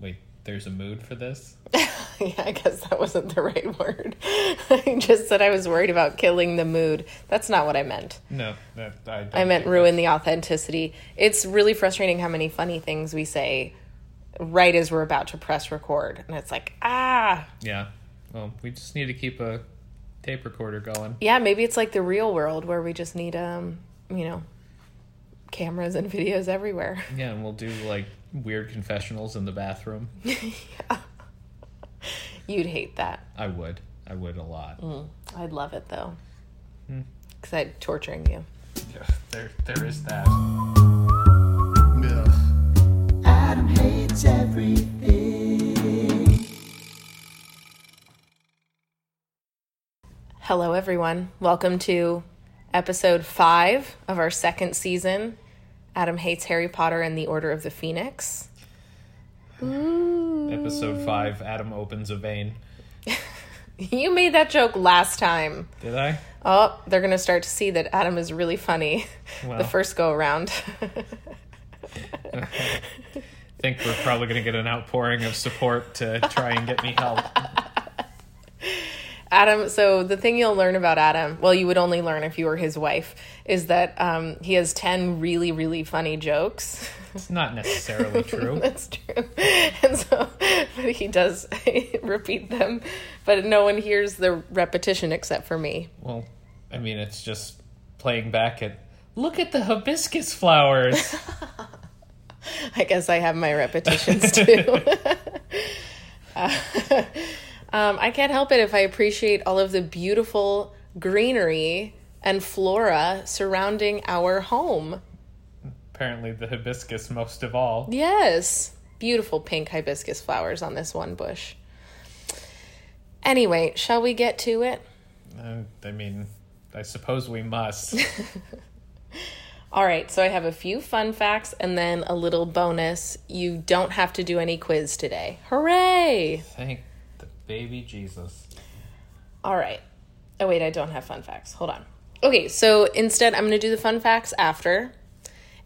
Wait, there's a mood for this? yeah, I guess that wasn't the right word. I just said I was worried about killing the mood. That's not what I meant. No, that I. I meant ruin the authenticity. It's really frustrating how many funny things we say right as we're about to press record. And it's like, ah. Yeah. Well, we just need to keep a tape recorder going. Yeah, maybe it's like the real world where we just need, um, you know, cameras and videos everywhere. Yeah, and we'll do like weird confessionals in the bathroom. You'd hate that. I would. I would a lot. I'd love it though. Hmm. Because I'd torturing you. Yeah, there, there is that. Adam hates everything. Hello, everyone. Welcome to episode five of our second season. Adam hates Harry Potter and the Order of the Phoenix. Episode five. Adam opens a vein. You made that joke last time. Did I? Oh, they're going to start to see that Adam is really funny Well. the first go around. I think we're probably going to get an outpouring of support to try and get me help. Adam, so the thing you'll learn about Adam, well, you would only learn if you were his wife, is that um, he has 10 really, really funny jokes. It's not necessarily true. That's true. And so, but he does repeat them, but no one hears the repetition except for me. Well, I mean, it's just playing back at look at the hibiscus flowers. I guess I have my repetitions too. Uh, um, I can't help it if I appreciate all of the beautiful greenery and flora surrounding our home. Apparently, the hibiscus most of all. Yes, beautiful pink hibiscus flowers on this one bush. Anyway, shall we get to it? Uh, I mean, I suppose we must. All right, so I have a few fun facts and then a little bonus. You don't have to do any quiz today. Hooray! Thank baby Jesus. All right. Oh, wait, I don't have fun facts. Hold on. Okay, so instead, I'm going to do the fun facts after.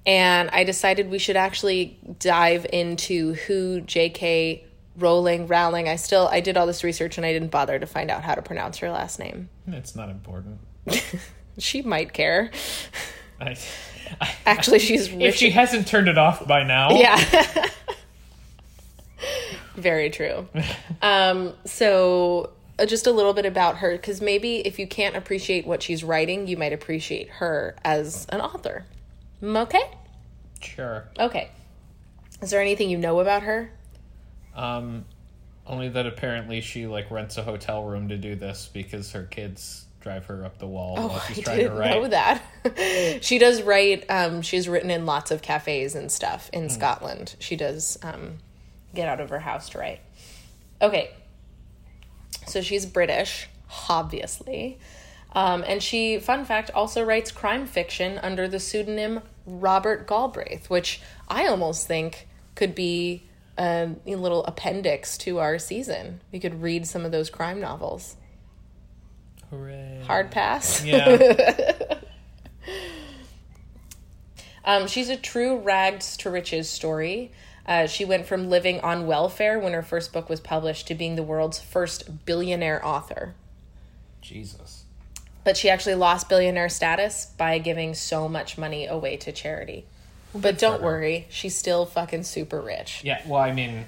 And I decided we should actually dive into who J.K. Rowling, Rowling. I still, I did all this research and I didn't bother to find out how to pronounce her last name. It's not important. She might care. I, I, Actually, she's if she hasn't turned it off by now, Yeah. Very true. Um, so, uh, just a little bit about her, because maybe if you can't appreciate what she's writing, you might appreciate her as an author. Mm, Okay? sure. Okay. Is there anything you know about her? Um, only that apparently she like rents a hotel room to do this because her kids drive her up the wall while she's Oh, I trying to didn't write. know that. she does write, um, she's written in lots of cafes and stuff in Scotland. She does um, get out of her house to write. Okay. So she's British, obviously. Um, and she, fun fact, also writes crime fiction under the pseudonym Robert Galbraith, which I almost think could be a little appendix to our season. We could read some of those crime novels. Hooray. Hard pass. Yeah. Um, she's a true rags to riches story. Uh, she went from living on welfare when her first book was published to being the world's first billionaire author. Jesus. But she actually lost billionaire status by giving so much money away to charity. But don't worry, she's still fucking super rich. Yeah, well, I mean,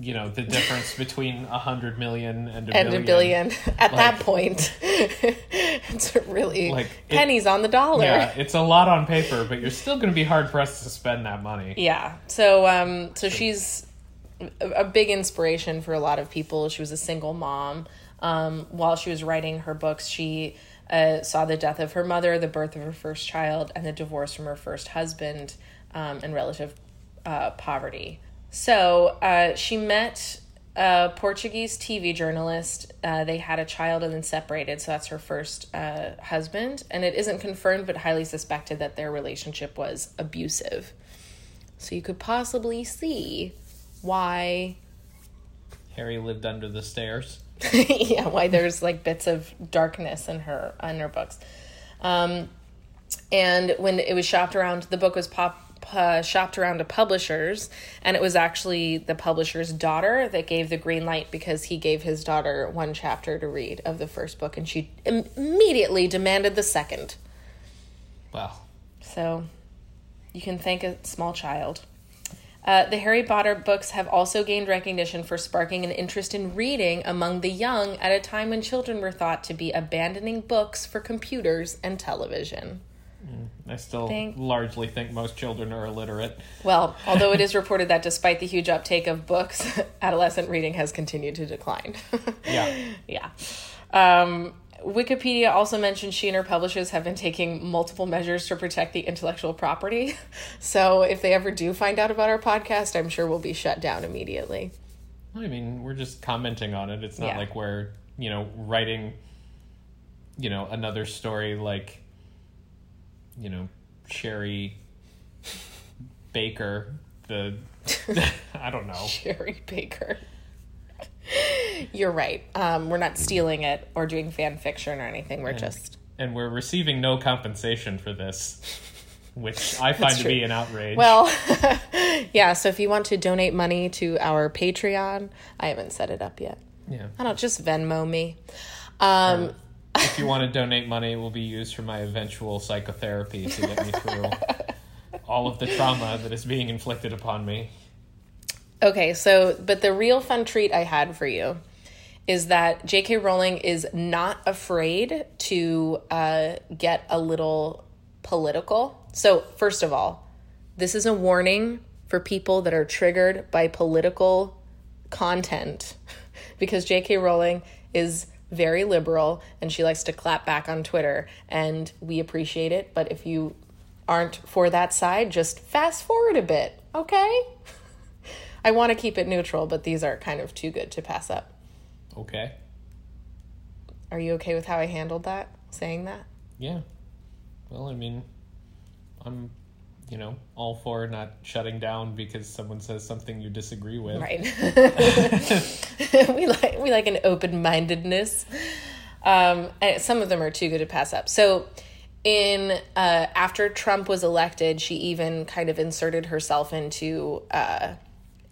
you know, the difference between a hundred million and a And billion. a billion. At that point, it's really Like, it- pennies on the dollar. Yeah, it's a lot on paper, but you're still going to be hard pressed to spend that money. Yeah. So um so she's a, a big inspiration for a lot of people. She was a single mom. Um while she was writing her books, she uh, saw the death of her mother, the birth of her first child, and the divorce from her first husband, um, and relative uh, poverty. So uh, she met a Portuguese TV journalist. Uh, they had a child and then separated. So that's her first uh, husband. And it isn't confirmed, but highly suspected that their relationship was abusive. So you could possibly see why, Harry lived under the stairs. yeah, why there's like bits of darkness in her in her books. Um, and when it was shopped around, the book was pop uh, shopped around to publishers, and it was actually the publisher's daughter that gave the green light because he gave his daughter one chapter to read of the first book, and she Im- immediately demanded the second. Wow. So you can thank a small child. Uh, the Harry Potter books have also gained recognition for sparking an interest in reading among the young at a time when children were thought to be abandoning books for computers and television. I still Thank- largely think most children are illiterate. Well, although it is reported that despite the huge uptake of books, adolescent reading has continued to decline. Yeah. yeah. Um, Wikipedia also mentioned she and her publishers have been taking multiple measures to protect the intellectual property. So if they ever do find out about our podcast, I'm sure we'll be shut down immediately. I mean, we're just commenting on it. It's not Yeah. like we're, you know, writing, you know, another story like, you know, Sherry Baker, the, I don't know. Sherry Baker. You're right. Um, we're not stealing it or doing fan fiction or anything. We're just And we're receiving no compensation for this, which I find to be an outrage. well, yeah. So if you want to donate money to our Patreon, I haven't set it up yet. yeah. I don't just Venmo me. Um, If you want to donate money, it will be used for my eventual psychotherapy to get me through all of the trauma that is being inflicted upon me. Okay, so but the real fun treat I had for you is that J.K. Rowling is not afraid to uh, get a little political. So first of all, this is a warning for people that are triggered by political content because J.K. Rowling is very liberal and she likes to clap back on Twitter and we appreciate it. But if you aren't for that side, just fast forward a bit, okay? I want to keep it neutral, but these are kind of too good to pass up. Okay. Are you okay with how I handled that? Saying that? Yeah. Well, I mean, I'm, you know, all for not shutting down because someone says something you disagree with. Right. we like we like an open mindedness. Um, and some of them are too good to pass up. So, in uh, after Trump was elected, she even kind of inserted herself into uh,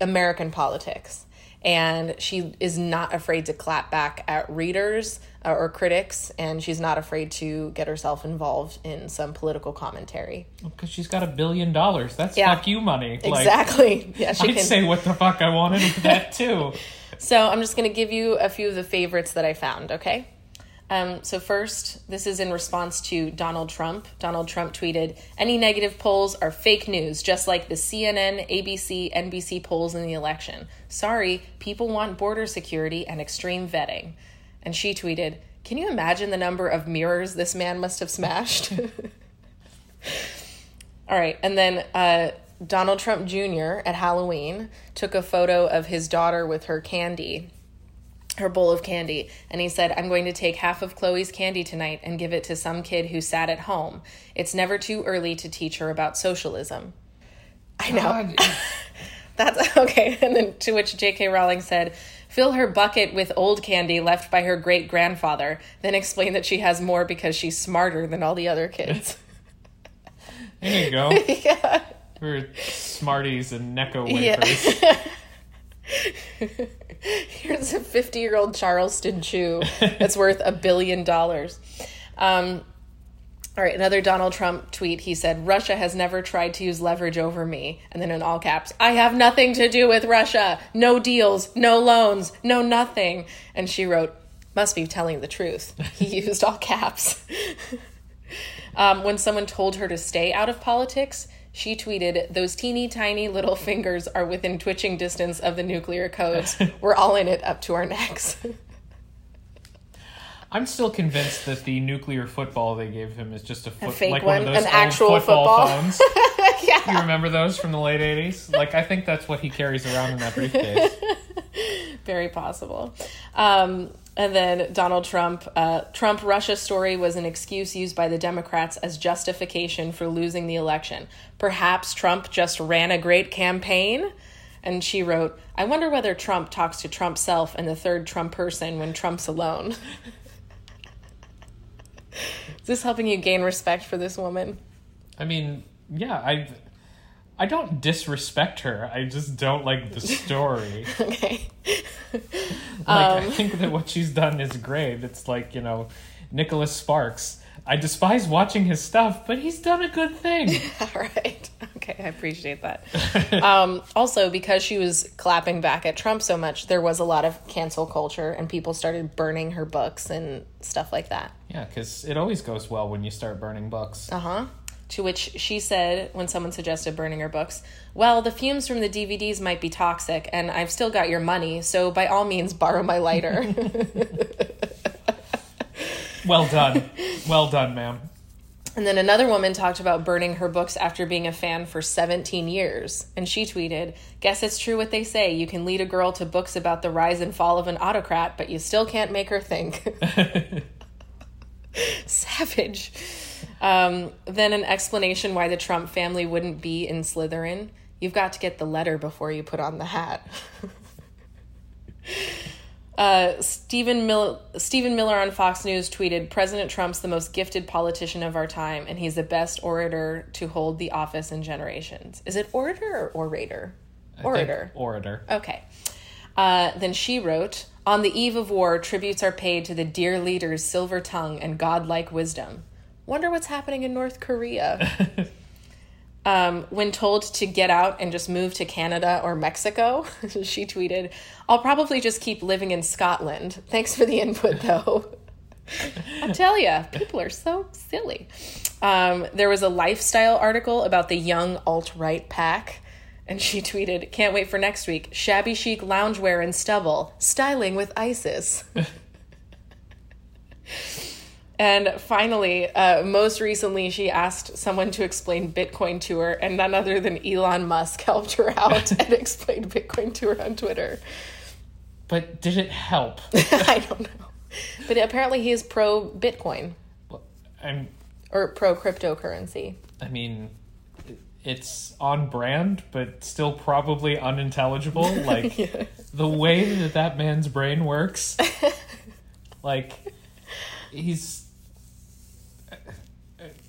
American politics, and she is not afraid to clap back at readers uh, or critics, and she's not afraid to get herself involved in some political commentary. Because she's got a billion dollars. That's Yeah. fuck you money. Like, Exactly. Yeah, she I'd can. say what the fuck I wanted with that too. So I'm just going to give you a few of the favorites that I found, okay? Um, so, first, this is in response to Donald Trump. Donald Trump tweeted Any negative polls are fake news, just like the CNN, ABC, NBC polls in the election. Sorry, people want border security and extreme vetting. And she tweeted, Can you imagine the number of mirrors this man must have smashed? All right, and then uh, Donald Trump Jr. at Halloween took a photo of his daughter with her candy, her bowl of candy, and he said, I'm going to take half of Chloe's candy tonight and give it to some kid who sat at home. It's never too early to teach her about socialism. I know. That's okay. And then to which J.K. Rowling said, Fill her bucket with old candy left by her great grandfather, then explain that she has more because she's smarter than all the other kids. there you go. yeah. For Smarties and Necco Yeah. Here's a 50 year old Charleston Chew that's worth a billion dollars. Um, all right, another Donald Trump tweet. He said, Russia has never tried to use leverage over me. And then in all caps, I have nothing to do with Russia. No deals, no loans, no nothing. And she wrote, must be telling the truth. He used all caps. um, when someone told her to stay out of politics, she tweeted, Those teeny tiny little fingers are within twitching distance of the nuclear codes. We're all in it up to our necks. I'm still convinced that the nuclear football they gave him is just a, foot, fake like one, one? of those An old actual football, football? phones. You remember those from the late '80s? Like I think that's what he carries around in that briefcase. Very possible. Um, and then Donald Trump, uh, Trump Russia story was an excuse used by the Democrats as justification for losing the election. Perhaps Trump just ran a great campaign. And she wrote, I wonder whether Trump talks to Trump self and the third Trump person when Trump's alone. Is this helping you gain respect for this woman? I mean, yeah, I I don't disrespect her. I just don't like the story. Okay. Like Um. I think that what she's done is great. It's like you know, Nicholas Sparks. I despise watching his stuff, but he's done a good thing. All right. Okay, I appreciate that. um, also, because she was clapping back at Trump so much, there was a lot of cancel culture, and people started burning her books and stuff like that. yeah, because it always goes well when you start burning books. Uh huh. To which she said, when someone suggested burning her books, Well, the fumes from the DVDs might be toxic, and I've still got your money, so by all means, borrow my lighter. Well done, well done, ma'am. and then another woman talked about burning her books after being a fan for 17 years. And she tweeted, Guess it's true what they say. You can lead a girl to books about the rise and fall of an autocrat, but you still can't make her think. Savage. Um, then an explanation why the Trump family wouldn't be in Slytherin. You've got to get the letter before you put on the hat. uh, Stephen, Mil- Stephen Miller on Fox News tweeted President Trump's the most gifted politician of our time, and he's the best orator to hold the office in generations. Is it orator or orator? Orator. orator. Okay. Uh, then she wrote On the eve of war, tributes are paid to the dear leader's silver tongue and godlike wisdom. Wonder what's happening in North Korea. um, when told to get out and just move to Canada or Mexico, she tweeted, I'll probably just keep living in Scotland. Thanks for the input, though. I tell you, people are so silly. Um, there was a lifestyle article about the young alt right pack, and she tweeted, Can't wait for next week. Shabby chic loungewear and stubble, styling with ISIS. And finally, uh, most recently, she asked someone to explain Bitcoin to her, and none other than Elon Musk helped her out and explained Bitcoin to her on Twitter. But did it help? I don't know. But apparently, he is pro Bitcoin I'm, or pro cryptocurrency. I mean, it's on brand, but still probably unintelligible. Like the way that that man's brain works, like he's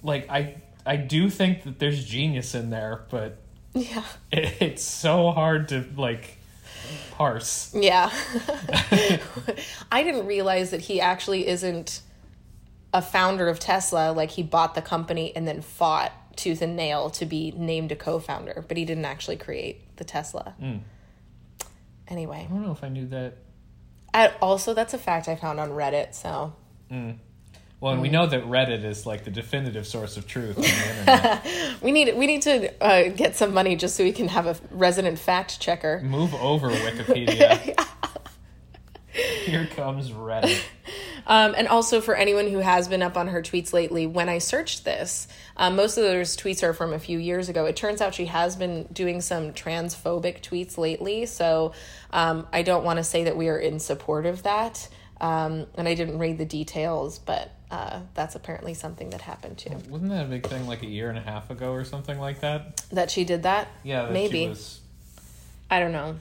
like I I do think that there's genius in there, but Yeah. it, it's so hard to like parse. Yeah. I didn't realize that he actually isn't a founder of Tesla. Like, he bought the company and then fought tooth and nail to be named a co founder, but he didn't actually create the Tesla. Hmm. Anyway, I don't know if I knew that. I, also, that's a fact I found on Reddit. So, hmm. Well, and we know that Reddit is like the definitive source of truth on the internet. we need we need to uh, get some money just so we can have a resident fact checker. Move over, Wikipedia. Here comes Reddit. Um, and also for anyone who has been up on her tweets lately, when I searched this, um, most of those tweets are from a few years ago. It turns out she has been doing some transphobic tweets lately. So um, I don't want to say that we are in support of that. Um, and I didn't read the details, but uh, that's apparently something that happened too. Wasn't that a big thing like a year and a half ago or something like that? That she did that? Yeah, that Maybe. she was, I don't know.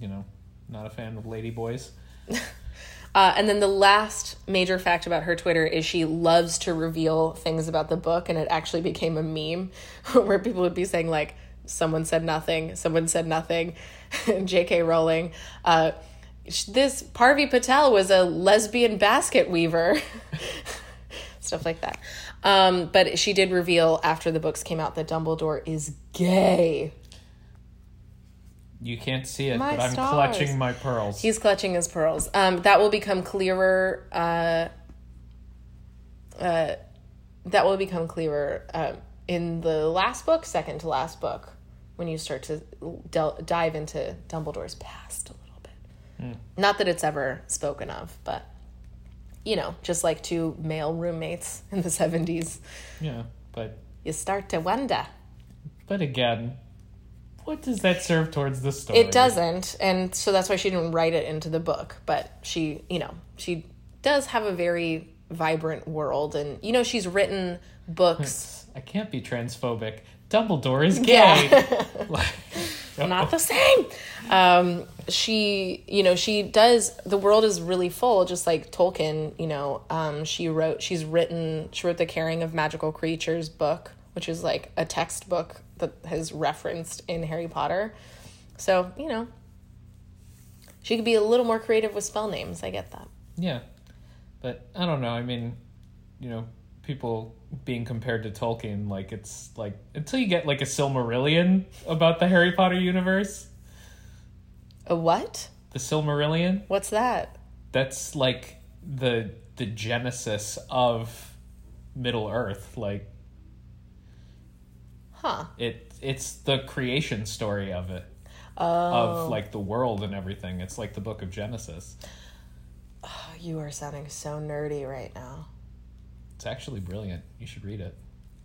you know, not a fan of lady boys. Uh, and then the last major fact about her Twitter is she loves to reveal things about the book, and it actually became a meme where people would be saying like, "Someone said nothing," "Someone said nothing," J.K. Rowling. Uh, this Parvi Patel was a lesbian basket weaver, stuff like that. Um, but she did reveal after the books came out that Dumbledore is gay. You can't see it, My but I'm stars. clutching my pearls. He's clutching his pearls. Um, that will become clearer. Uh, uh, that will become clearer uh, in the last book, second to last book, when you start to del- dive into Dumbledore's past bit. Not that it's ever spoken of, but you know, just like two male roommates in the seventies, yeah, but you start to wonder. but again, what does that serve towards the story? It doesn't, and so that's why she didn't write it into the book. But she, you know, she does have a very vibrant world, and you know, she's written books. I can't be transphobic. Dumbledore is gay. Like, Not the same. Um, she, you know, she does. The world is really full, just like Tolkien. You know, um, she wrote. She's written. She wrote the Caring of Magical Creatures book, which is like a textbook that has referenced in Harry Potter. So, you know, she could be a little more creative with spell names. I get that. Yeah. But I don't know. I mean, you know, people being compared to Tolkien, like it's like until you get like a Silmarillion about the Harry Potter universe, A what? the Silmarillion, What's that? that's like the the genesis of Middle Earth. Like Huh. it it's the creation story of it. Oh, Of like the world and everything. It's like the book of Genesis. Oh, you are sounding so nerdy right now. It's actually brilliant. You should read it.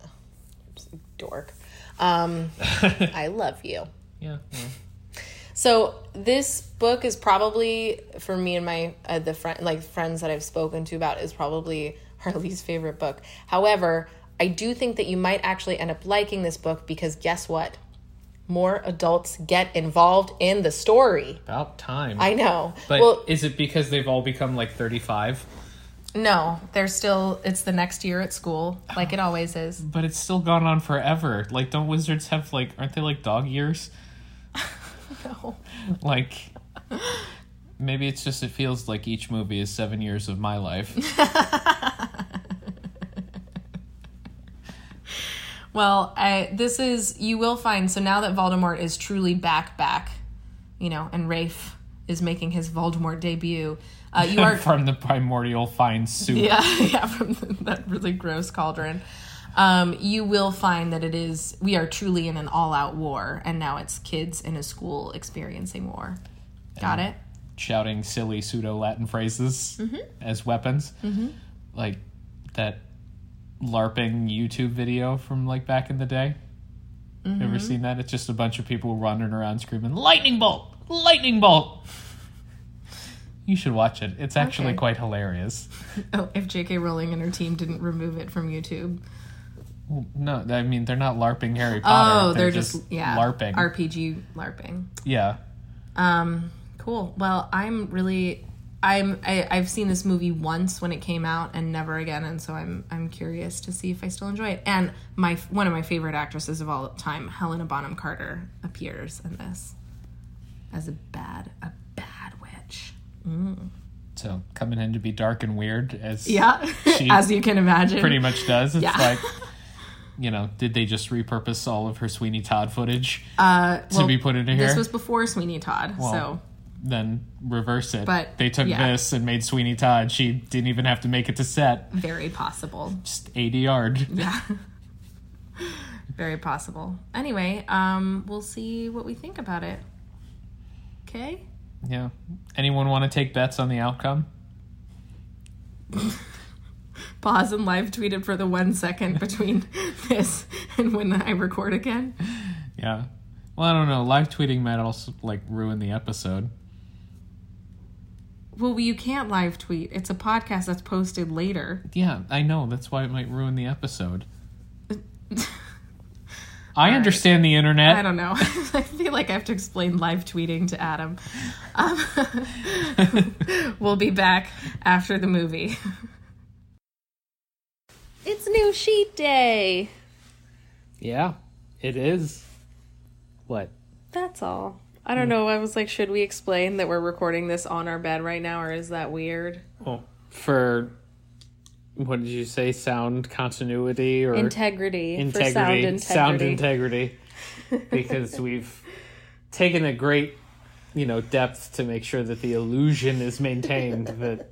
Dork. Um, I love you. Yeah. yeah. So this book is probably for me and my uh, the friend like friends that I've spoken to about is probably our least favorite book. However, I do think that you might actually end up liking this book because guess what? More adults get involved in the story. About time. I know. But well, is it because they've all become like 35? No, they're still it's the next year at school like it always is. But it's still gone on forever. Like, don't wizards have like, aren't they like dog years? No. Like, maybe it's just it feels like each movie is seven years of my life. Well, I this is you will find so now that Voldemort is truly back back, you know, and Ralph is making his Voldemort debut. Uh, you are from the primordial fine soup. yeah yeah from that really gross cauldron. Um, you will find that it is we are truly in an all out war, and now it's kids in a school experiencing war. Got it? Shouting silly pseudo Latin phrases Mm-hmm. as weapons. Like that LARPing YouTube video from like back in the day. Mm-hmm. Ever seen that? It's just a bunch of people running around screaming, Lightning bolt! Lightning bolt! You should watch it. It's actually Okay. quite hilarious. Oh, if J.K. Rowling and her team didn't remove it from YouTube. No, I mean they're not LARPing Harry Potter. Oh, they're, just, yeah LARPing. RPG LARPing. yeah. Um, cool. Well, I'm really I'm I, I've seen this movie once when it came out and never again, and so I'm I'm curious to see if I still enjoy it. And my one of my favorite actresses of all time, Helena Bonham Carter, appears in this as a bad a witch. So coming in to be dark and weird as Yeah, as you can imagine. pretty much does. It's Yeah. like you know, did they just repurpose all of her Sweeney Todd footage uh, to well, be put into here? This was before Sweeney Todd, Well, so then reverse it. But, they took yeah. this and made Sweeney Todd. She didn't even have to make it to set. very possible. Just ADR. Yeah. Very possible. Anyway, um, we'll see what we think about it. Okay? Yeah. Anyone want to take bets on the outcome? Pause and live tweet it for the one second between this and when I record again. Yeah. Well, I don't know. Live tweeting might also like ruin the episode. Well, you can't live tweet. It's a podcast that's posted later. Yeah, I know. That's why it might ruin the episode. I understand the internet. I don't know. I feel like I have to explain live tweeting to Adam. Um, we'll be back after the movie. It's new sheet day. Yeah, it is. What? That's all. I don't know. I was like, should we explain that we're recording this on our bed right now, or is that weird? Oh, for what did you say? Sound continuity or Integrity, integrity? for sound integrity. Sound integrity. because we've taken a great, you know, depth to make sure that the illusion is maintained that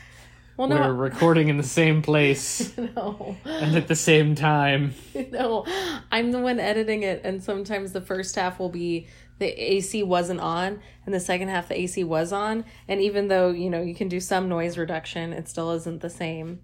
well, we're recording in the same place no, and at the same time. no. I'm the one editing it, and sometimes the first half will be the AC wasn't on, and the second half the AC was on. And even though you know you can do some noise reduction, it still isn't the same.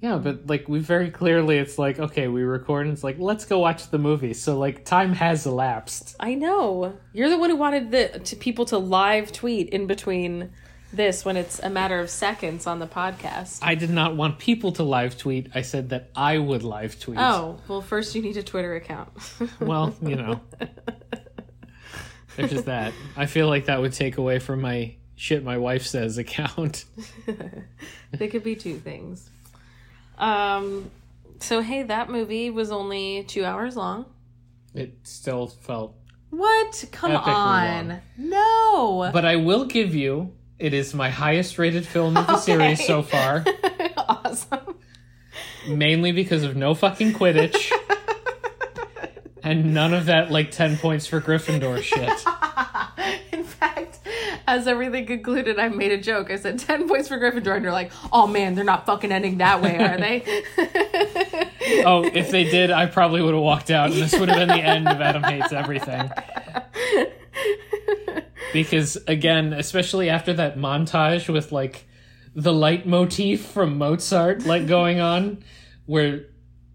Yeah, but like we very clearly, it's like okay, we record, and it's like let's go watch the movie. So like time has elapsed. I know you're the one who wanted the to people to live tweet in between this when it's a matter of seconds on the podcast. I did not want people to live tweet. I said that I would live tweet. Oh, well, first you need a Twitter account. well, you know, there's just that. I feel like that would take away from my shit my wife says account. they could be two things. Um, so hey, that movie was only two hours long. It still felt. What? Come on. long. No. But I will give you. It is my highest rated film of the series so far, awesome. mainly because of no fucking Quidditch and none of that like ten points for Gryffindor shit. In fact, as everything concluded, I made a joke. I said 10 points for Gryffindor, and you're like, oh man, they're not fucking ending that way, are they? Oh, if they did, I probably would have walked out, and this would have been the end of Adam Hates Everything. Because again, especially after that montage with like the leitmotif from Mozart like going on, where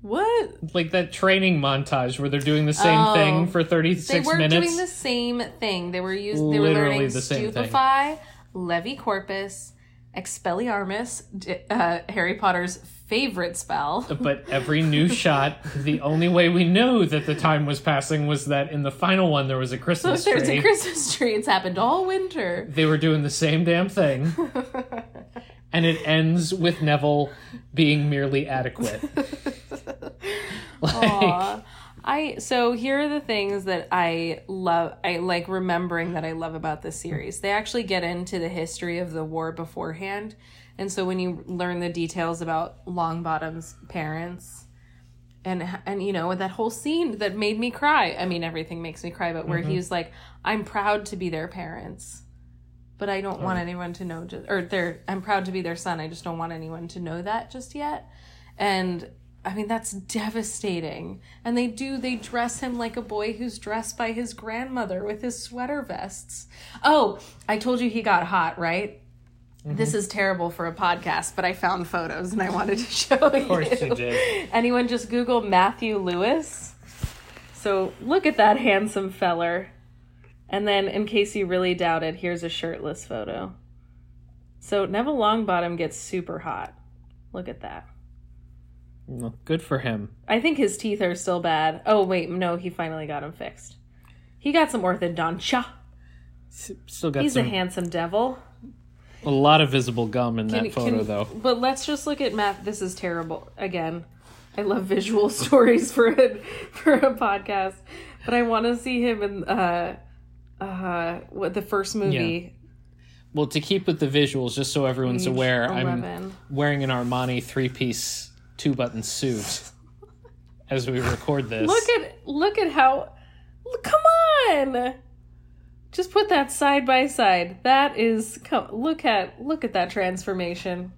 what? like that training montage where they're doing the same Oh. thing for thirty They six weren't minutes. doing the same thing. They were using. They were learning the same thing. Stupefy, Levicorpus, expelliarmus, uh, Harry Potter's favorite spell. But every new shot, the only way we knew that the time was passing was that in the final one there was a Christmas There's tree. a Christmas tree. It's happened all winter. they were doing the same damn thing. And it ends with Neville being merely adequate. like. I so here are the things that I love I like remembering that I love about this series. They actually get into the history of the war beforehand. And so when you learn the details about Longbottom's parents and and you know that whole scene that made me cry. I mean everything makes me cry, but where mm-hmm. he was like I'm proud to be their parents. But I don't want anyone to know just or they're I'm proud to be their son. I just don't want anyone to know that just yet. And I mean, that's devastating. And they do, they dress him like a boy who's dressed by his grandmother with his sweater vests. Oh, I told you he got hot, right? Mm-hmm. This is terrible for a podcast, but I found photos and I wanted to show you. of course you did. Anyone just Google Matthew Lewis? So look at that handsome feller. And then, in case you really doubted, here's a shirtless photo. So Neville Longbottom gets super hot. Look at that. Well, good for him. I think his teeth are still bad. Oh wait, no, he finally got them fixed. He got some orthodontia. Still got some. He's a handsome devil. a lot of visible gum in that photo, can- though. But let's just look at Matt. This is terrible. Again, I love visual stories for a for a podcast, but I want to see him in uh uh what the first movie. Well, to keep with the visuals, just so everyone's Page aware, I'm wearing an Armani three piece, two button suit as we record this. Look at look at how. Come on. Just put that side by side. That is co- look at look at that transformation.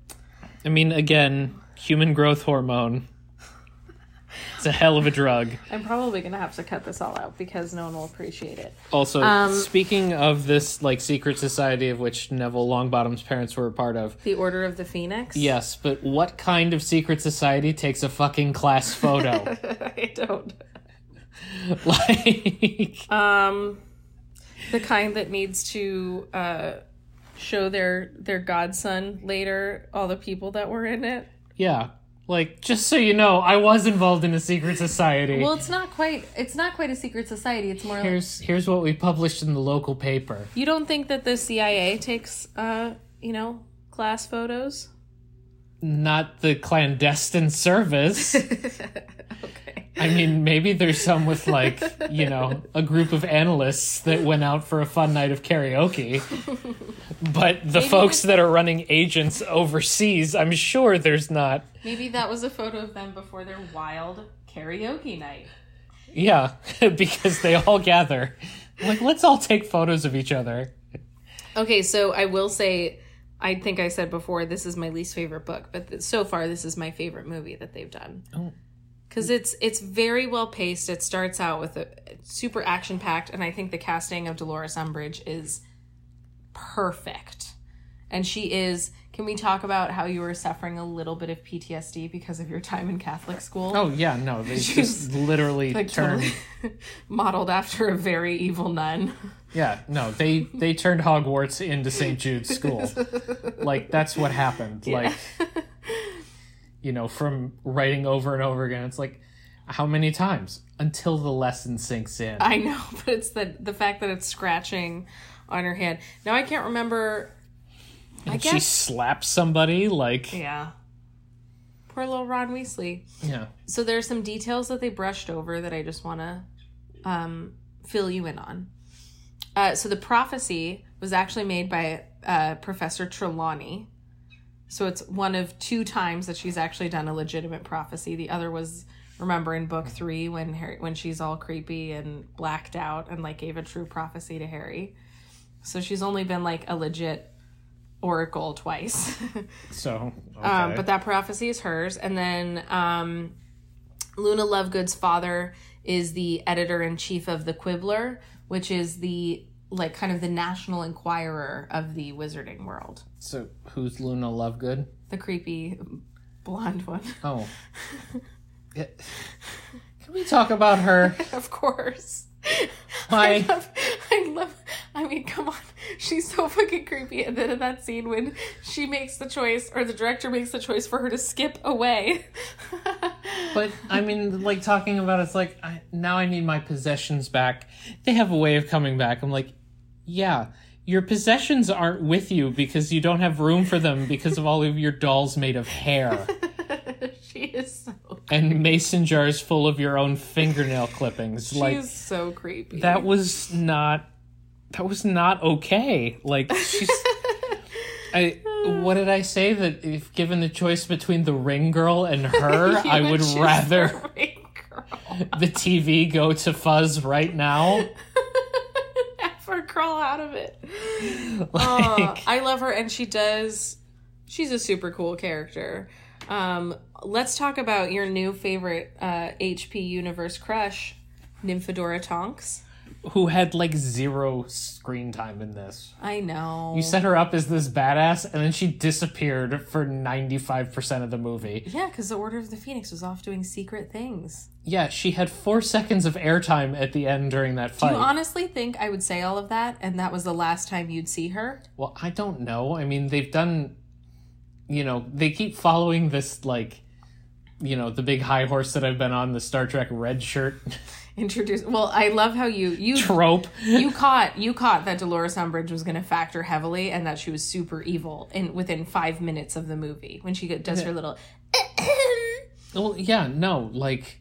I mean, again, human growth hormone. It's a hell of a drug. I'm probably gonna have to cut this all out because no one will appreciate it. Also, Um, speaking of this like secret society of which Neville Longbottom's parents were a part of, The Order of the Phoenix. yes, but what kind of secret society takes a fucking class photo? I don't. like, Um, the kind that needs to uh, show their their godson later. All the people that were in it. yeah, like just so you know, I was involved in a secret society. Well, it's not quite. It's not quite a secret society. It's more like here's here's what we published in the local paper. you don't think that the CIA takes, uh, you know, class photos. Not the clandestine service. okay. I mean, maybe there's some with like, you know, a group of analysts that went out for a fun night of karaoke. But the folks that are running agents overseas, I'm sure there's not. Maybe that was a photo of them before their wild karaoke night. Yeah, because they all gather. Like, let's all take photos of each other. Okay, so I will say, I think I said before, this is my least favorite book, but th- so far this is my favorite movie that they've done. Oh. Because it's it's very well paced. It starts out with a super action packed, and I think the casting of Dolores Umbridge is perfect. And she is. Can we talk about how you were suffering a little bit of PTSD because of your time in Catholic school? Oh, yeah, no, they She's, just literally like turned. totally modeled after a very evil nun. Yeah, no, they they turned Hogwarts into St. Jude's school. like that's what happened. Like you know, from writing over and over again, it's like how many times until the lesson sinks in. I know, but it's the the fact that it's scratching on her hand. Now I can't remember. I and she guess. slaps somebody like yeah. Poor little Ron Weasley. yeah. So there's some details that they brushed over that I just want to um, fill you in on. Uh, so the prophecy was actually made by uh, Professor Trelawney. So it's one of two times that she's actually done a legitimate prophecy. The other was remember in book three when Harry when she's all creepy and blacked out and like gave a true prophecy to Harry. So she's only been like a legit oracle twice. So, okay. Um, but that prophecy is hers. And then um, Luna Lovegood's father is the editor in chief of the Quibbler, which is the like kind of the national inquirer of the wizarding world. so who's Luna Lovegood? The creepy blonde one. Oh. Yeah. Can we talk about her? of course. Why? I love, I love, I mean, come on. She's so fucking creepy. And then in that scene when she makes the choice, or the director makes the choice for her to skip away. But I mean, like talking about it's like I, now I need my possessions back. They have a way of coming back. I'm like, yeah, your possessions aren't with you because you don't have room for them because of all of your dolls made of hair she is so, and mason jars full of your own fingernail clippings. she's like so creepy. that was not that was not okay. Like she's. I what did I say that if given the choice between the ring girl and her, I would rather the the TV go to fuzz right now. Crawl out of it. Like, Aw, I love her, and she does. She's a super cool character. Um, let's talk about your new favorite uh, HP Universe crush, Nymphadora Tonks. Who had like zero screen time in this. I know. You set her up as this badass, and then she disappeared for ninety five percent of the movie. yeah, because the Order of the Phoenix was off doing secret things. Yeah, she had four seconds of airtime at the end during that fight. Do you honestly think I would say all of that, and that was the last time you'd see her? Well, I don't know. I mean, they've done, you know, they keep following this, like, you know, the big high horse that I've been on, the Star Trek red shirt Introduce. Well, I love how you you trope. you caught you caught that Dolores Umbridge was going to factor heavily and that she was super evil in within five minutes of the movie when she does her little. Well, yeah, no, like,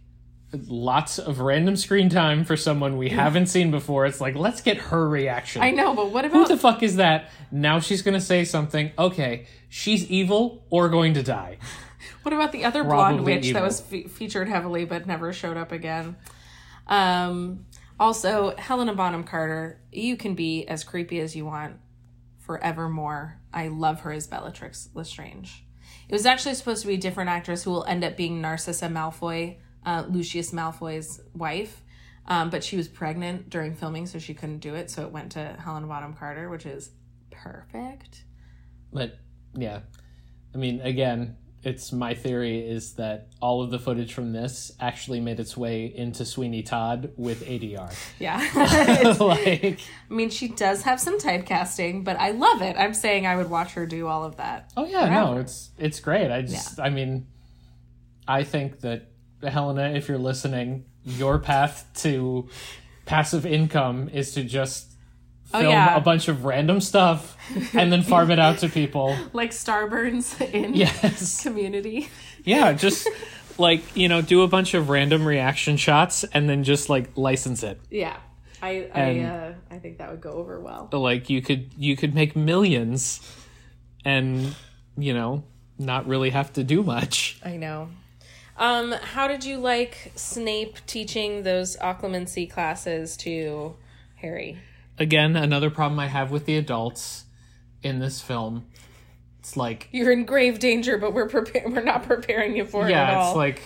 lots of random screen time for someone we haven't seen before. It's like, let's get her reaction. I know, but what about Who the fuck is that? Now she's gonna say something. Okay, she's evil or going to die. what about the other blonde witch evil. that was fe- featured heavily but never showed up again? Um, also, Helena Bonham Carter, you can be as creepy as you want forevermore. I love her as Bellatrix Lestrange. It was actually supposed to be a different actress who will end up being Narcissa Malfoy, uh, Lucius Malfoy's wife. Um, but she was pregnant during filming, so she couldn't do it. So it went to Helena Bonham Carter, which is perfect. But yeah, I mean, again, it's my theory is that all of the footage from this actually made its way into Sweeney Todd with ADR. Yeah. like, I mean, she does have some typecasting, but I love it. I'm saying I would watch her do all of that. oh yeah, no, it's it's great. I just, I mean, I think that Helena, if you're listening, your path to passive income is to just film yeah. a bunch of random stuff and then farm it out to people. Like Starburns in Yes. Community. Yeah, just like, you know, do a bunch of random reaction shots and then just like license it. Yeah. I I, And- uh, I think that would go over well. Like you could you could make millions and, you know, not really have to do much. I know. Um, how did you like Snape teaching those occlumency classes to Harry? Again, another problem I have with the adults in this film. It's like You're in grave danger, but we're prepared. We're not preparing you for it yeah, it's like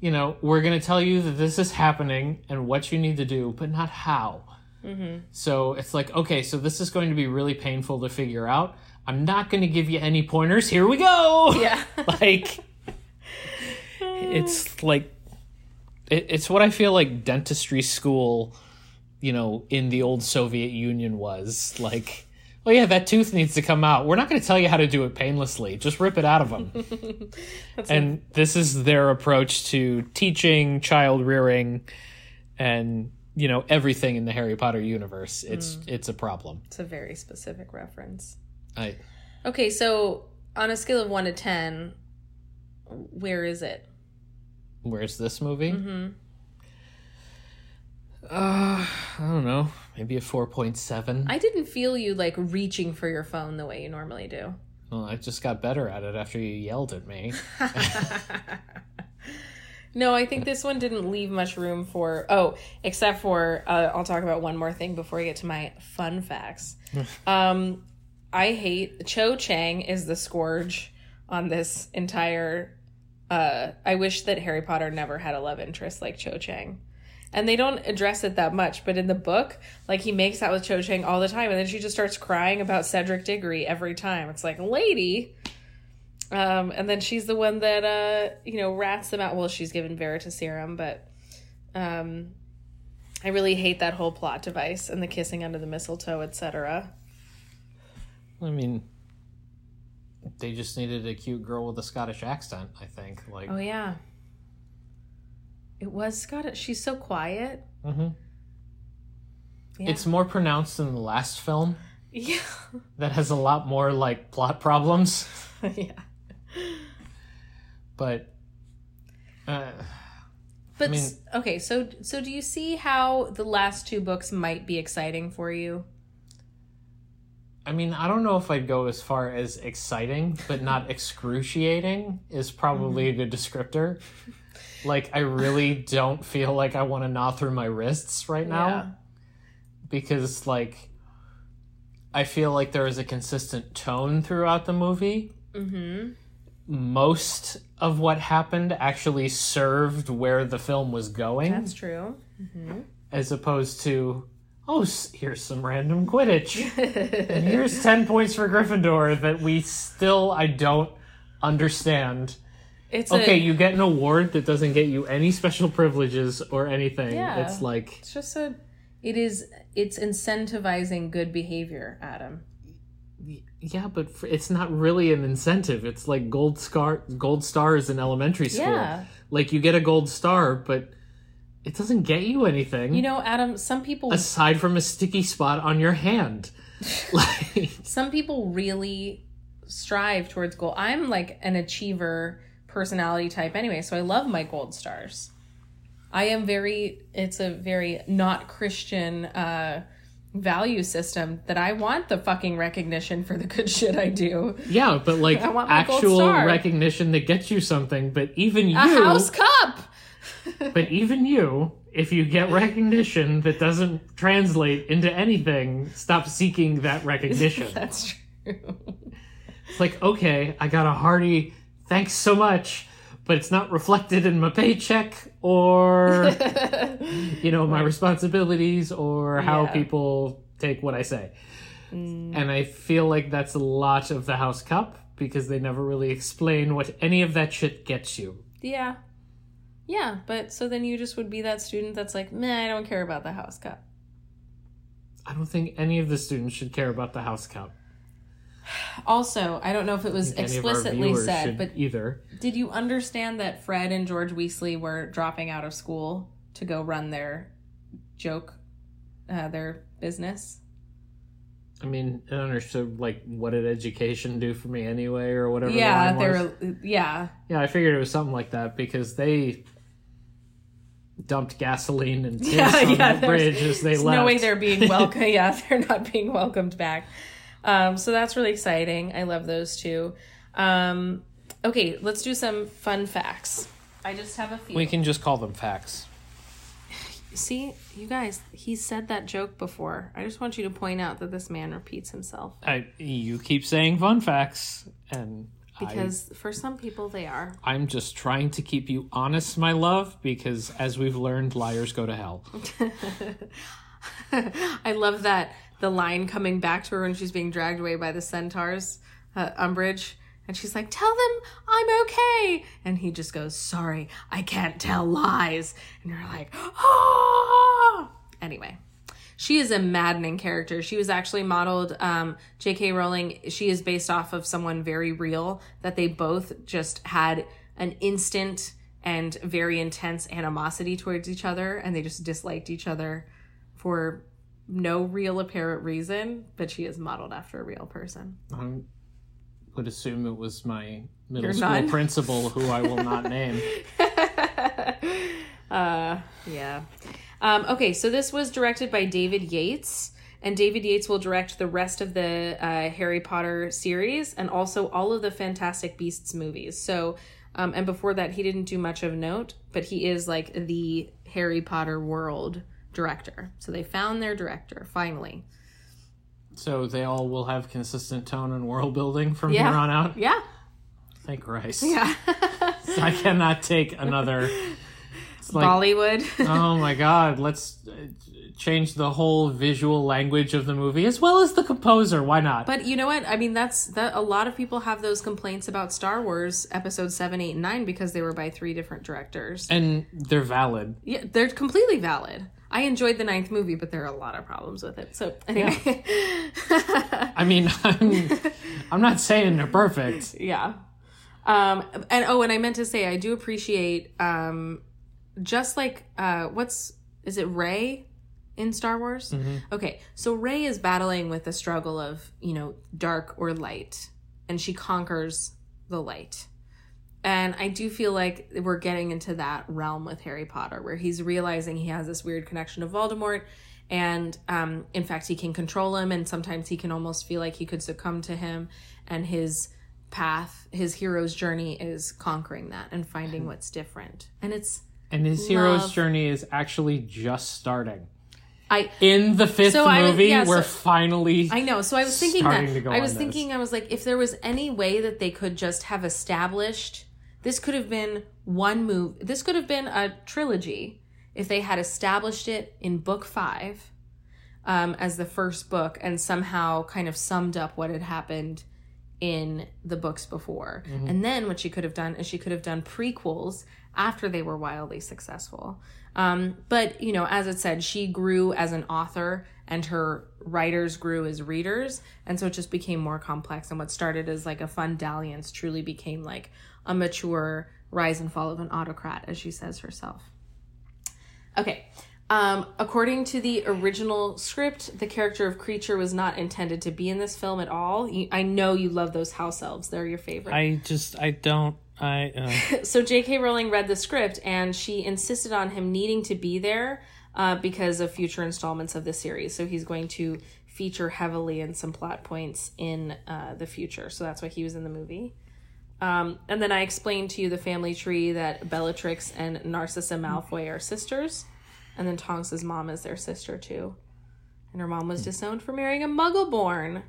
you know, we're going to tell you that this is happening and what you need to do, but not how. Mm-hmm. So it's like, okay, so this is going to be really painful to figure out. I'm not going to give you any pointers. Here we go. yeah. like, it's like, it, it's what I feel like dentistry school, you know, in the old Soviet Union was. Like, oh yeah, that tooth needs to come out. We're not going to tell you how to do it painlessly. Just rip it out of them. and this is their approach to teaching, child rearing, and you know everything in the Harry Potter universe. It's mm. it's a problem. It's a very specific reference. I Okay, so on a scale of one to ten, where is it? where's this movie? Mm-hmm. Uh, I don't know. Maybe a 4.7. I didn't feel you like reaching for your phone the way you normally do. Well, I just got better at it after you yelled at me. No, I think this one didn't leave much room for. Oh, except for uh, I'll talk about one more thing before I get to my fun facts. um, I hate Cho Chang is the scourge on this entire. Uh, I wish that Harry Potter never had a love interest like Cho Chang. And they don't address it that much, but in the book, like he makes out with Cho Chang all the time, and then she just starts crying about Cedric Diggory every time. It's like, lady, um, and then she's the one that uh, you know rats them out. Well, she's given Veritaserum, but um, I really hate that whole plot device and the kissing under the mistletoe, etc. I mean, they just needed a cute girl with a Scottish accent, I think. Like, Oh yeah, it was Scottish. She's so quiet. Mhm. Yeah. it's more pronounced than the last film yeah, that has a lot more, like, plot problems. yeah. But, uh, But mean- okay, so so do you see how the last two books might be exciting for you? I mean, I don't know if I'd go as far as exciting, but not excruciating is probably a good descriptor. Like, I really don't feel like I want to gnaw through my wrists right now. Yeah. because like I feel like there is a consistent tone throughout the movie. Mm-hmm. Most of what happened actually served where the film was going, That's true. as opposed to oh, here's some random Quidditch, and here's ten points for Gryffindor that we still I don't understand. It's Okay, a, you get an award that doesn't get you any special privileges or anything. Yeah. It's like It's just a. It is. It's incentivizing good behavior, Adam. Yeah, but f it's not really an incentive. It's like gold scar, gold stars in elementary school. Yeah. Like you get a gold star, but it doesn't get you anything. You know, Adam. Some people. aside from a sticky spot on your hand. like, some people really strive towards goal. I'm like an achiever personality type anyway, so I love my gold stars. I am very. It's a very not Christian. uh value system that I want the fucking recognition for the good shit I do. yeah, but like actual recognition that gets you something. But even you, A house cup. but even you, if you get recognition that doesn't translate into anything, stop seeking that recognition. That's true. It's like, okay, I got a hearty thanks so much, but it's not reflected in my paycheck or, you know, my responsibilities or how Yeah. people take what I say. Mm. And I feel like that's a lot of the House Cup because they never really explain what any of that shit gets you. Yeah. Yeah, but so then you just would be that student that's like, meh, I don't care about the house cup. I don't think any of the students should care about the House Cup. Also, I don't know if it was Any of our explicitly said, but either. did you understand that Fred and George Weasley were dropping out of school to go run their joke, uh, their business? I mean, I understood like what did education do for me anyway, or whatever. yeah, line they was. Yeah, Yeah, I figured it was something like that because they dumped gasoline and Yeah, on yeah, the bridge as they There's left. no way they're being welcome. yeah, they're not being welcomed back. Um, so that's really exciting. I love those two. Um, okay, let's do some fun facts. I just have a few. we can just call them facts. See, you guys, he said that joke before. I just want you to point out that this man repeats himself I you keep saying fun facts, and because for some people they are. I'm just trying to keep you honest, my love, because as we've learned, liars go to hell. I love that the line coming back to her when she's being dragged away by the centaurs, uh, Umbridge. And she's like, Tell them I'm okay. And he just goes, Sorry, I can't tell lies. And you're like, Oh. Anyway, she is a maddening character. She was actually modeled, um, J.K. Rowling, she is based off of someone very real that they both just had an instant and very intense animosity towards each other. And they just disliked each other for no real apparent reason, but she is modeled after a real person. I would assume it was my middle Your school nun? principal, who I will not name. uh, yeah. Um, okay, so this was directed by David Yates, and David Yates will direct the rest of the uh, Harry Potter series and also all of the Fantastic Beasts movies. So, um, and before that, he didn't do much of note, but he is like the Harry Potter world director. So they found their director finally. So they all will have consistent tone and world building from Yeah. here on out. Yeah, Thank Christ. yeah. I cannot take another. Like, Bollywood. oh my god, let's uh, change the whole visual language of the movie as well as the composer. Why not? But you know what? I mean, that's that. A lot of people have those complaints about Star Wars Episode Seven, Eight, and Nine because they were by three different directors. and they're valid. Yeah, they're completely valid. I enjoyed the ninth movie, but there are a lot of problems with it. So anyway, I mean, I'm, I'm not saying they're perfect. yeah. Um, and oh, and I meant to say I do appreciate um, just like uh, what's is it Rey in Star Wars? Okay, so Rey is battling with the struggle of you know dark or light, and she conquers the light. And I do feel like we're getting into that realm with Harry Potter, where he's realizing he has this weird connection to Voldemort, and um, in fact, he can control him, and sometimes he can almost feel like he could succumb to him. And his path, his hero's journey, is conquering that and finding what's different. And it's And his hero's journey is actually just starting. I In the fifth So I was- movie, yeah, we're so- finally. I know. So I was thinking that I was on this. thinking I was like, if there was any way that they could just have established this could have been one move. This could have been a trilogy if they had established it in book five um, as the first book and somehow kind of summed up what had happened in the books before. And then what she could have done is she could have done prequels after they were wildly successful. Um, but, you know, as it said, she grew as an author and her writers grew as readers. And so it just became more complex. And what started as like a fun dalliance truly became like a mature rise and fall of an autocrat, as she says herself. Okay. Um, according to the original script, the character of Kreacher was not intended to be in this film at all. You, I know you love those house elves; they're your favorite. I just, I don't, I. Uh, so J.K. Rowling read the script, and she insisted on him needing to be there uh, because of future installments of the series. So he's going to feature heavily in some plot points in uh, the future. So that's why he was in the movie. Um, and then I explained to you the family tree that Bellatrix and Narcissa Malfoy are sisters, and then Tonks's mom is their sister too, and her mom was disowned for marrying a Muggle-born.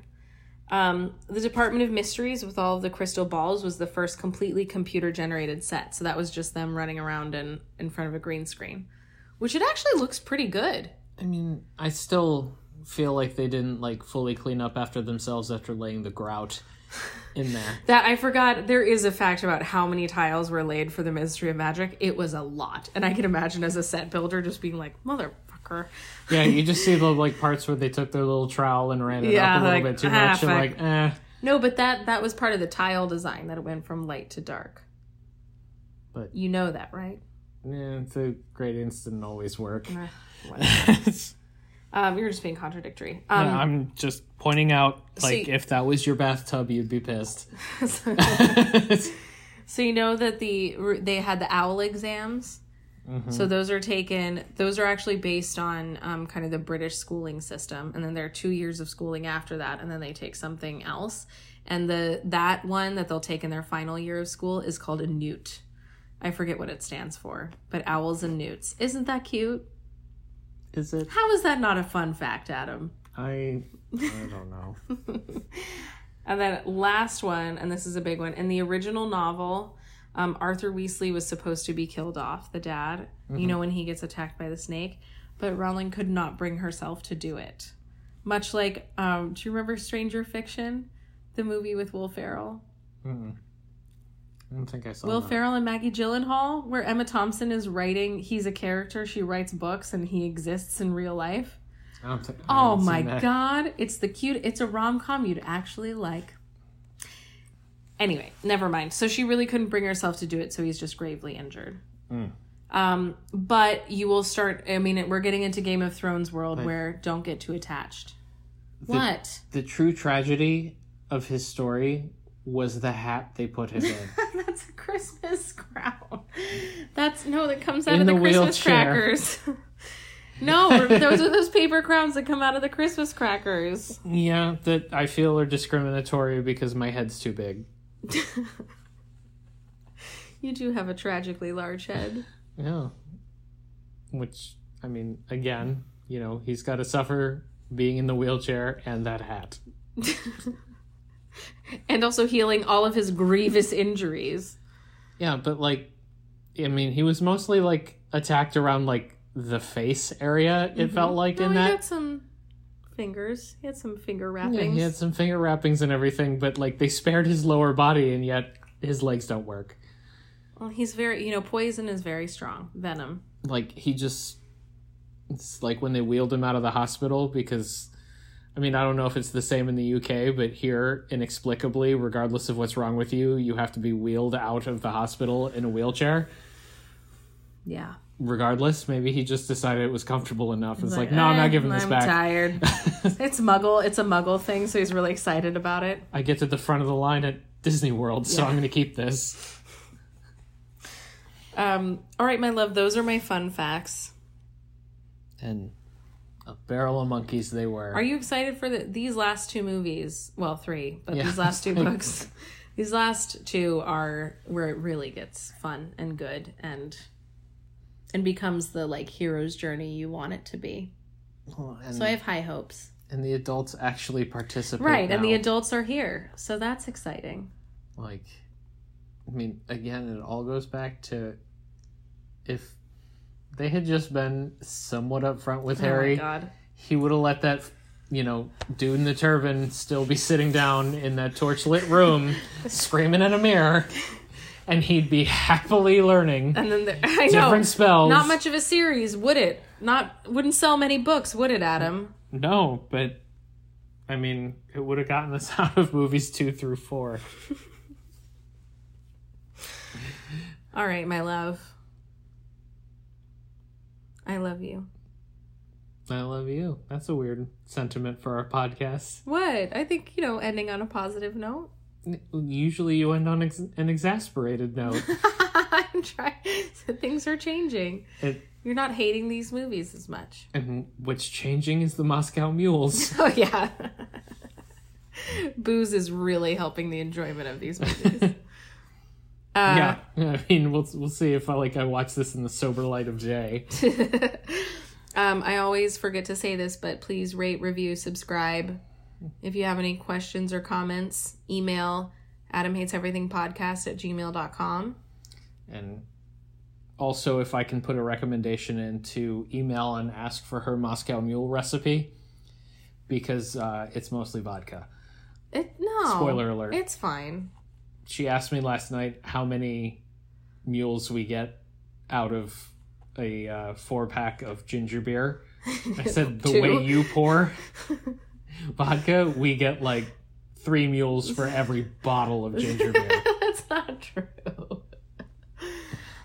Um, the Department of Mysteries with all of the crystal balls was the first completely computer-generated set, so that was just them running around in in front of a green screen, which it actually looks pretty good. I mean, I still feel like they didn't like fully clean up after themselves after laying the grout in there. That I forgot. There is a fact about how many tiles were laid for the Ministry of Magic. It was a lot, and I can imagine as a set builder just being like, "Motherfucker." Yeah, you just see the like parts where they took their little trowel and ran it Yeah, up a little like, bit too ah, much, and like, eh. No, but that that was part of the tile design that it went from light to dark. But- you know that, right? Yeah, the gradients didn't always work. um, you're just being contradictory. Um, I'm just pointing out, like, See- if that was your bathtub, you'd be pissed. So you know that the they had the owl exams. So those are taken. Those are actually based on um, kind of the British schooling system, and then there are two years of schooling after that, and then they take something else. And the that one that they'll take in their final year of school is called a newt. I forget what it stands for, but owls and newts. Isn't that cute? Is it? How is that not a fun fact, Adam? I I don't know. And then last one, and this is a big one. In the original novel, um, Arthur Weasley was supposed to be killed off, the dad. You know when he gets attacked by the snake, but Rowling could not bring herself to do it. Much like, um, do you remember Stranger Fiction, the movie with Will Ferrell? I don't think I saw Will that. Ferrell and Maggie Gyllenhaal, where Emma Thompson is writing. He's a character. She writes books, and he exists in real life. I don't think, I Oh my god, it's the cute. It's a rom com you'd actually like. Anyway, never mind. So she really couldn't bring herself to do it, so he's just gravely injured. Hmm. Um, but you will start. I mean, we're getting into Game of Thrones world where don't get too attached. what? The true tragedy of his story was the hat they put him in. That's a Christmas crown. That's no, that comes out In of the, the Christmas crackers. No, those are those paper crowns that come out of the Christmas crackers. Yeah, that I feel are discriminatory because my head's too big. You do have a tragically large head. Yeah. Which, I mean, again, you know, he's got to suffer being in the wheelchair and that hat. And also healing all of his grievous injuries. Yeah, but like, I mean, he was mostly like attacked around like the face area. It mm-hmm. felt like No, in he that. had some fingers. He had some finger wrappings. Yeah, he had some finger wrappings and everything, but like they spared his lower body, and yet his legs don't work. Well, he's very, you know, poison is very strong. Venom. Like he just, it's like when they wheeled him out of the hospital because. I mean, I don't know if it's the same in the UK, but here, inexplicably, regardless of what's wrong with you, you have to be wheeled out of the hospital in a wheelchair. Yeah. regardless. Maybe he just decided it was comfortable enough. It's like, no, I'm "Eh, not giving this I'm back. tired. it's Muggle. It's a Muggle thing, so he's really excited about it. I get to the front of the line at Disney World, so I'm going to keep this. Um, all right, my love. Those are my fun facts. And a barrel of monkeys they were. Are you excited for the, these last two movies? Well, three, but Yeah. these last two books. These last two are where it really gets fun and good and and becomes the like hero's journey you want it to be. So I have high hopes. and the adults actually participate. Right, and the adults are here. So that's exciting. like, I mean, again, it all goes back to if they had just been somewhat upfront with Oh my Harry, god. he would have let that you know dude in the turban still be sitting down in that torchlit room screaming in a mirror and he'd be happily learning And then there, I know different spells not much of a series, would it? Not wouldn't sell many books, would it, Adam? no but i mean it would have gotten us out of movies two through four All right, my love. I love you. i love you that's a weird sentiment for our podcast What? I think, you know, ending on a positive note. usually you end on ex- an exasperated note I'm trying. Things are changing. it, You're not hating these movies as much. and what's changing is the moscow mules Oh, yeah. Booze is really helping the enjoyment of these movies. Uh, yeah i mean we'll, we'll see if i like i watch this in the sober light of day um, I always forget to say this, but please rate, review, subscribe. If you have any questions or comments, email adamhateseverythingpodcast at gmail.com. And also, if I can put a recommendation in to email and ask for her Moscow Mule recipe, because uh, it's mostly vodka. It, no. Spoiler alert. It's fine. She asked me last night how many mules we get out of a uh, four pack of ginger beer. I said, the way you pour vodka, we get like three mules for every bottle of ginger beer. That's not true.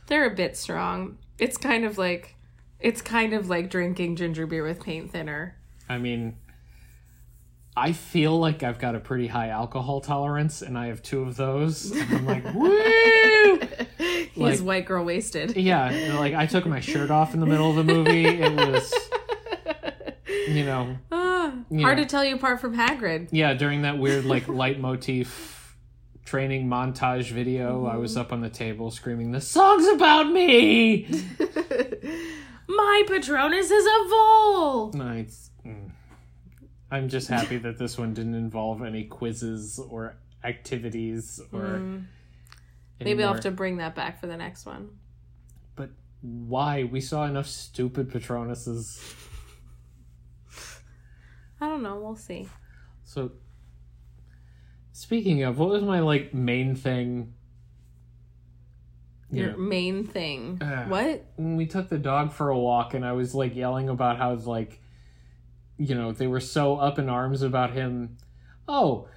They're a bit strong. It's kind of like it's kind of like drinking ginger beer with paint thinner. I mean, I feel like I've got a pretty high alcohol tolerance, and I have two of those. I'm like, woo! He's Like- white girl wasted. Yeah, like I took my shirt off in the middle of the movie. It was, you know, Ah, hard Yeah. to tell you apart from Hagrid. yeah. During that weird like leitmotif training montage video, I Mm-hmm. was up on the table screaming, "The song's about me!" My Patronus is a vole. Mm. I'm just happy that this one didn't involve any quizzes or activities or. Mm. Maybe I'll have to bring that back for the next one. But why? We saw enough stupid Patronuses. I don't know. We'll see. So, speaking of, what was my like main thing? You Your know, main thing. Uh. what? when we took the dog for a walk, and I was like yelling about how like, you know, they were so up in arms about him. Oh,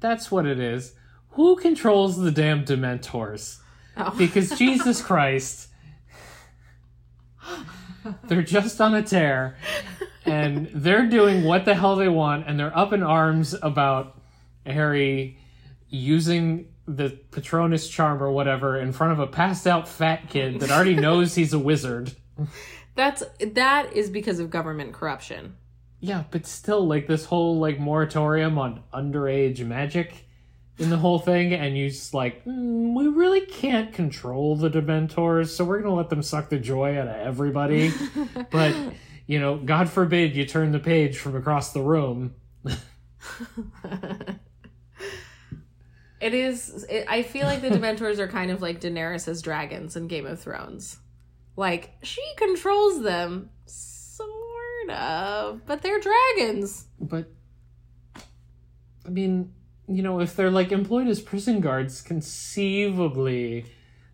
that's what it is. Who controls the damn Dementors? Oh. Because Jesus Christ, they're just on a tear, and they're doing what the hell they want, and they're up in arms about Harry using the Patronus charm or whatever in front of a passed out fat kid that already knows he's a wizard. That's that is because of government corruption. Yeah, but still, like this whole like moratorium on underage magic in the whole thing, and you just like, mm, we really can't control the Dementors, so we're gonna let them suck the joy out of everybody. but you know, God forbid you turn the page from across the room. It is. It, I feel like the Dementors are kind of like Daenerys' dragons in Game of Thrones. Like she controls them, sort of, but they're dragons. But I mean, you know, if they're like employed as prison guards, conceivably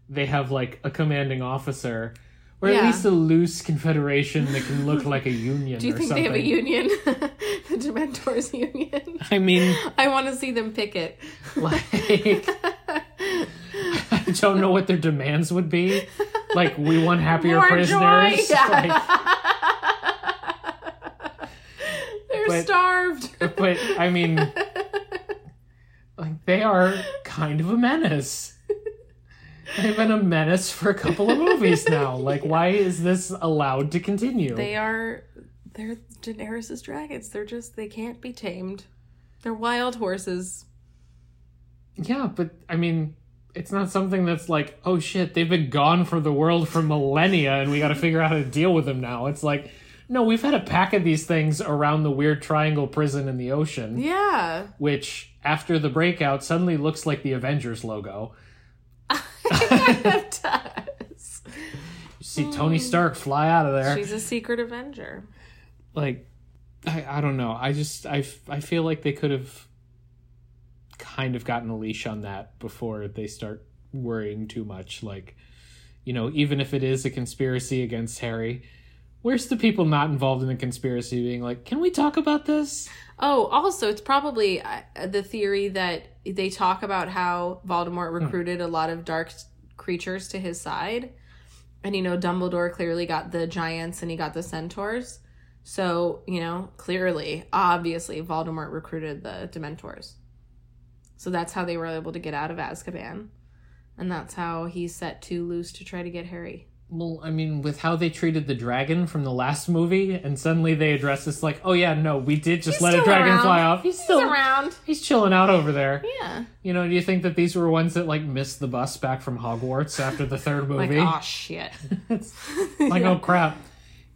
they have like a commanding officer. Or Yeah. at least a loose confederation that can look like a union. Do you or think something. they have a union? the Dementors union. I mean, I want to see them picket. like, I don't know what their demands would be. Like, we want happier More prisoners. joy. Like, They're But- starved. but I mean, like they are kind of a menace. They've been a menace for a couple of movies now. Like, why is this allowed to continue? They are they're Daenerys' dragons. They're just they can't be tamed. They're wild horses. Yeah, but I mean, it's not something that's like, oh shit, they've been gone from the world for millennia and we got to figure out how to deal with them now. It's like, no, we've had a pack of these things around the weird triangle prison in the ocean, Yeah. which after the breakout suddenly looks like the Avengers logo. it does. You see Tony Stark fly out of there. She's a secret Avenger. like I, I don't know i just I, I feel like they could have kind of gotten a leash on that before they start worrying too much like you know even if it is a conspiracy against harry where's the people not involved in the conspiracy being like can we talk about this Oh, also, it's probably uh, the theory that they talk about how Voldemort recruited a lot of dark creatures to his side. And, you know, Dumbledore clearly got the giants and he got the centaurs. So, you know, clearly, obviously, Voldemort recruited the Dementors. So that's how they were able to get out of Azkaban. And that's how he set two loose to try to get Harry. well i mean with how they treated the dragon from the last movie and suddenly they address this like oh yeah no we did just He's let a dragon around. fly off he's still around. he's chilling out over there Yeah. You know, do you think that these were ones that like missed the bus back from Hogwarts after the third Like, movie? oh, shit. like, oh crap.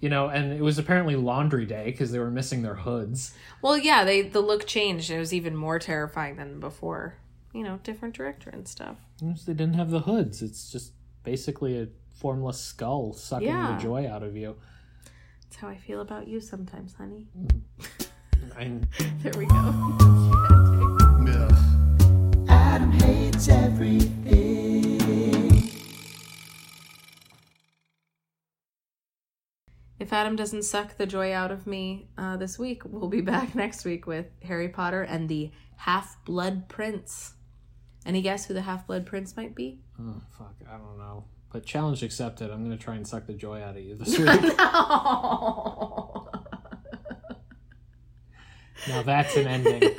You know, and it was apparently laundry day because they were missing their hoods. Well, yeah, they the look changed. It was even more terrifying than before. You know, different director and stuff. They didn't have the hoods. It's just basically a formless skull sucking Yeah. the joy out of you. That's how I feel about you sometimes, honey. I, There we go. Adam hates everything. If Adam doesn't suck the joy out of me uh, this week, we'll be back next week with Harry Potter and the Half Blood Prince. Any guess who the Half Blood Prince might be? oh, fuck, I don't know. But challenge accepted. I'm going to try and suck the joy out of you this week. No. now that's an ending.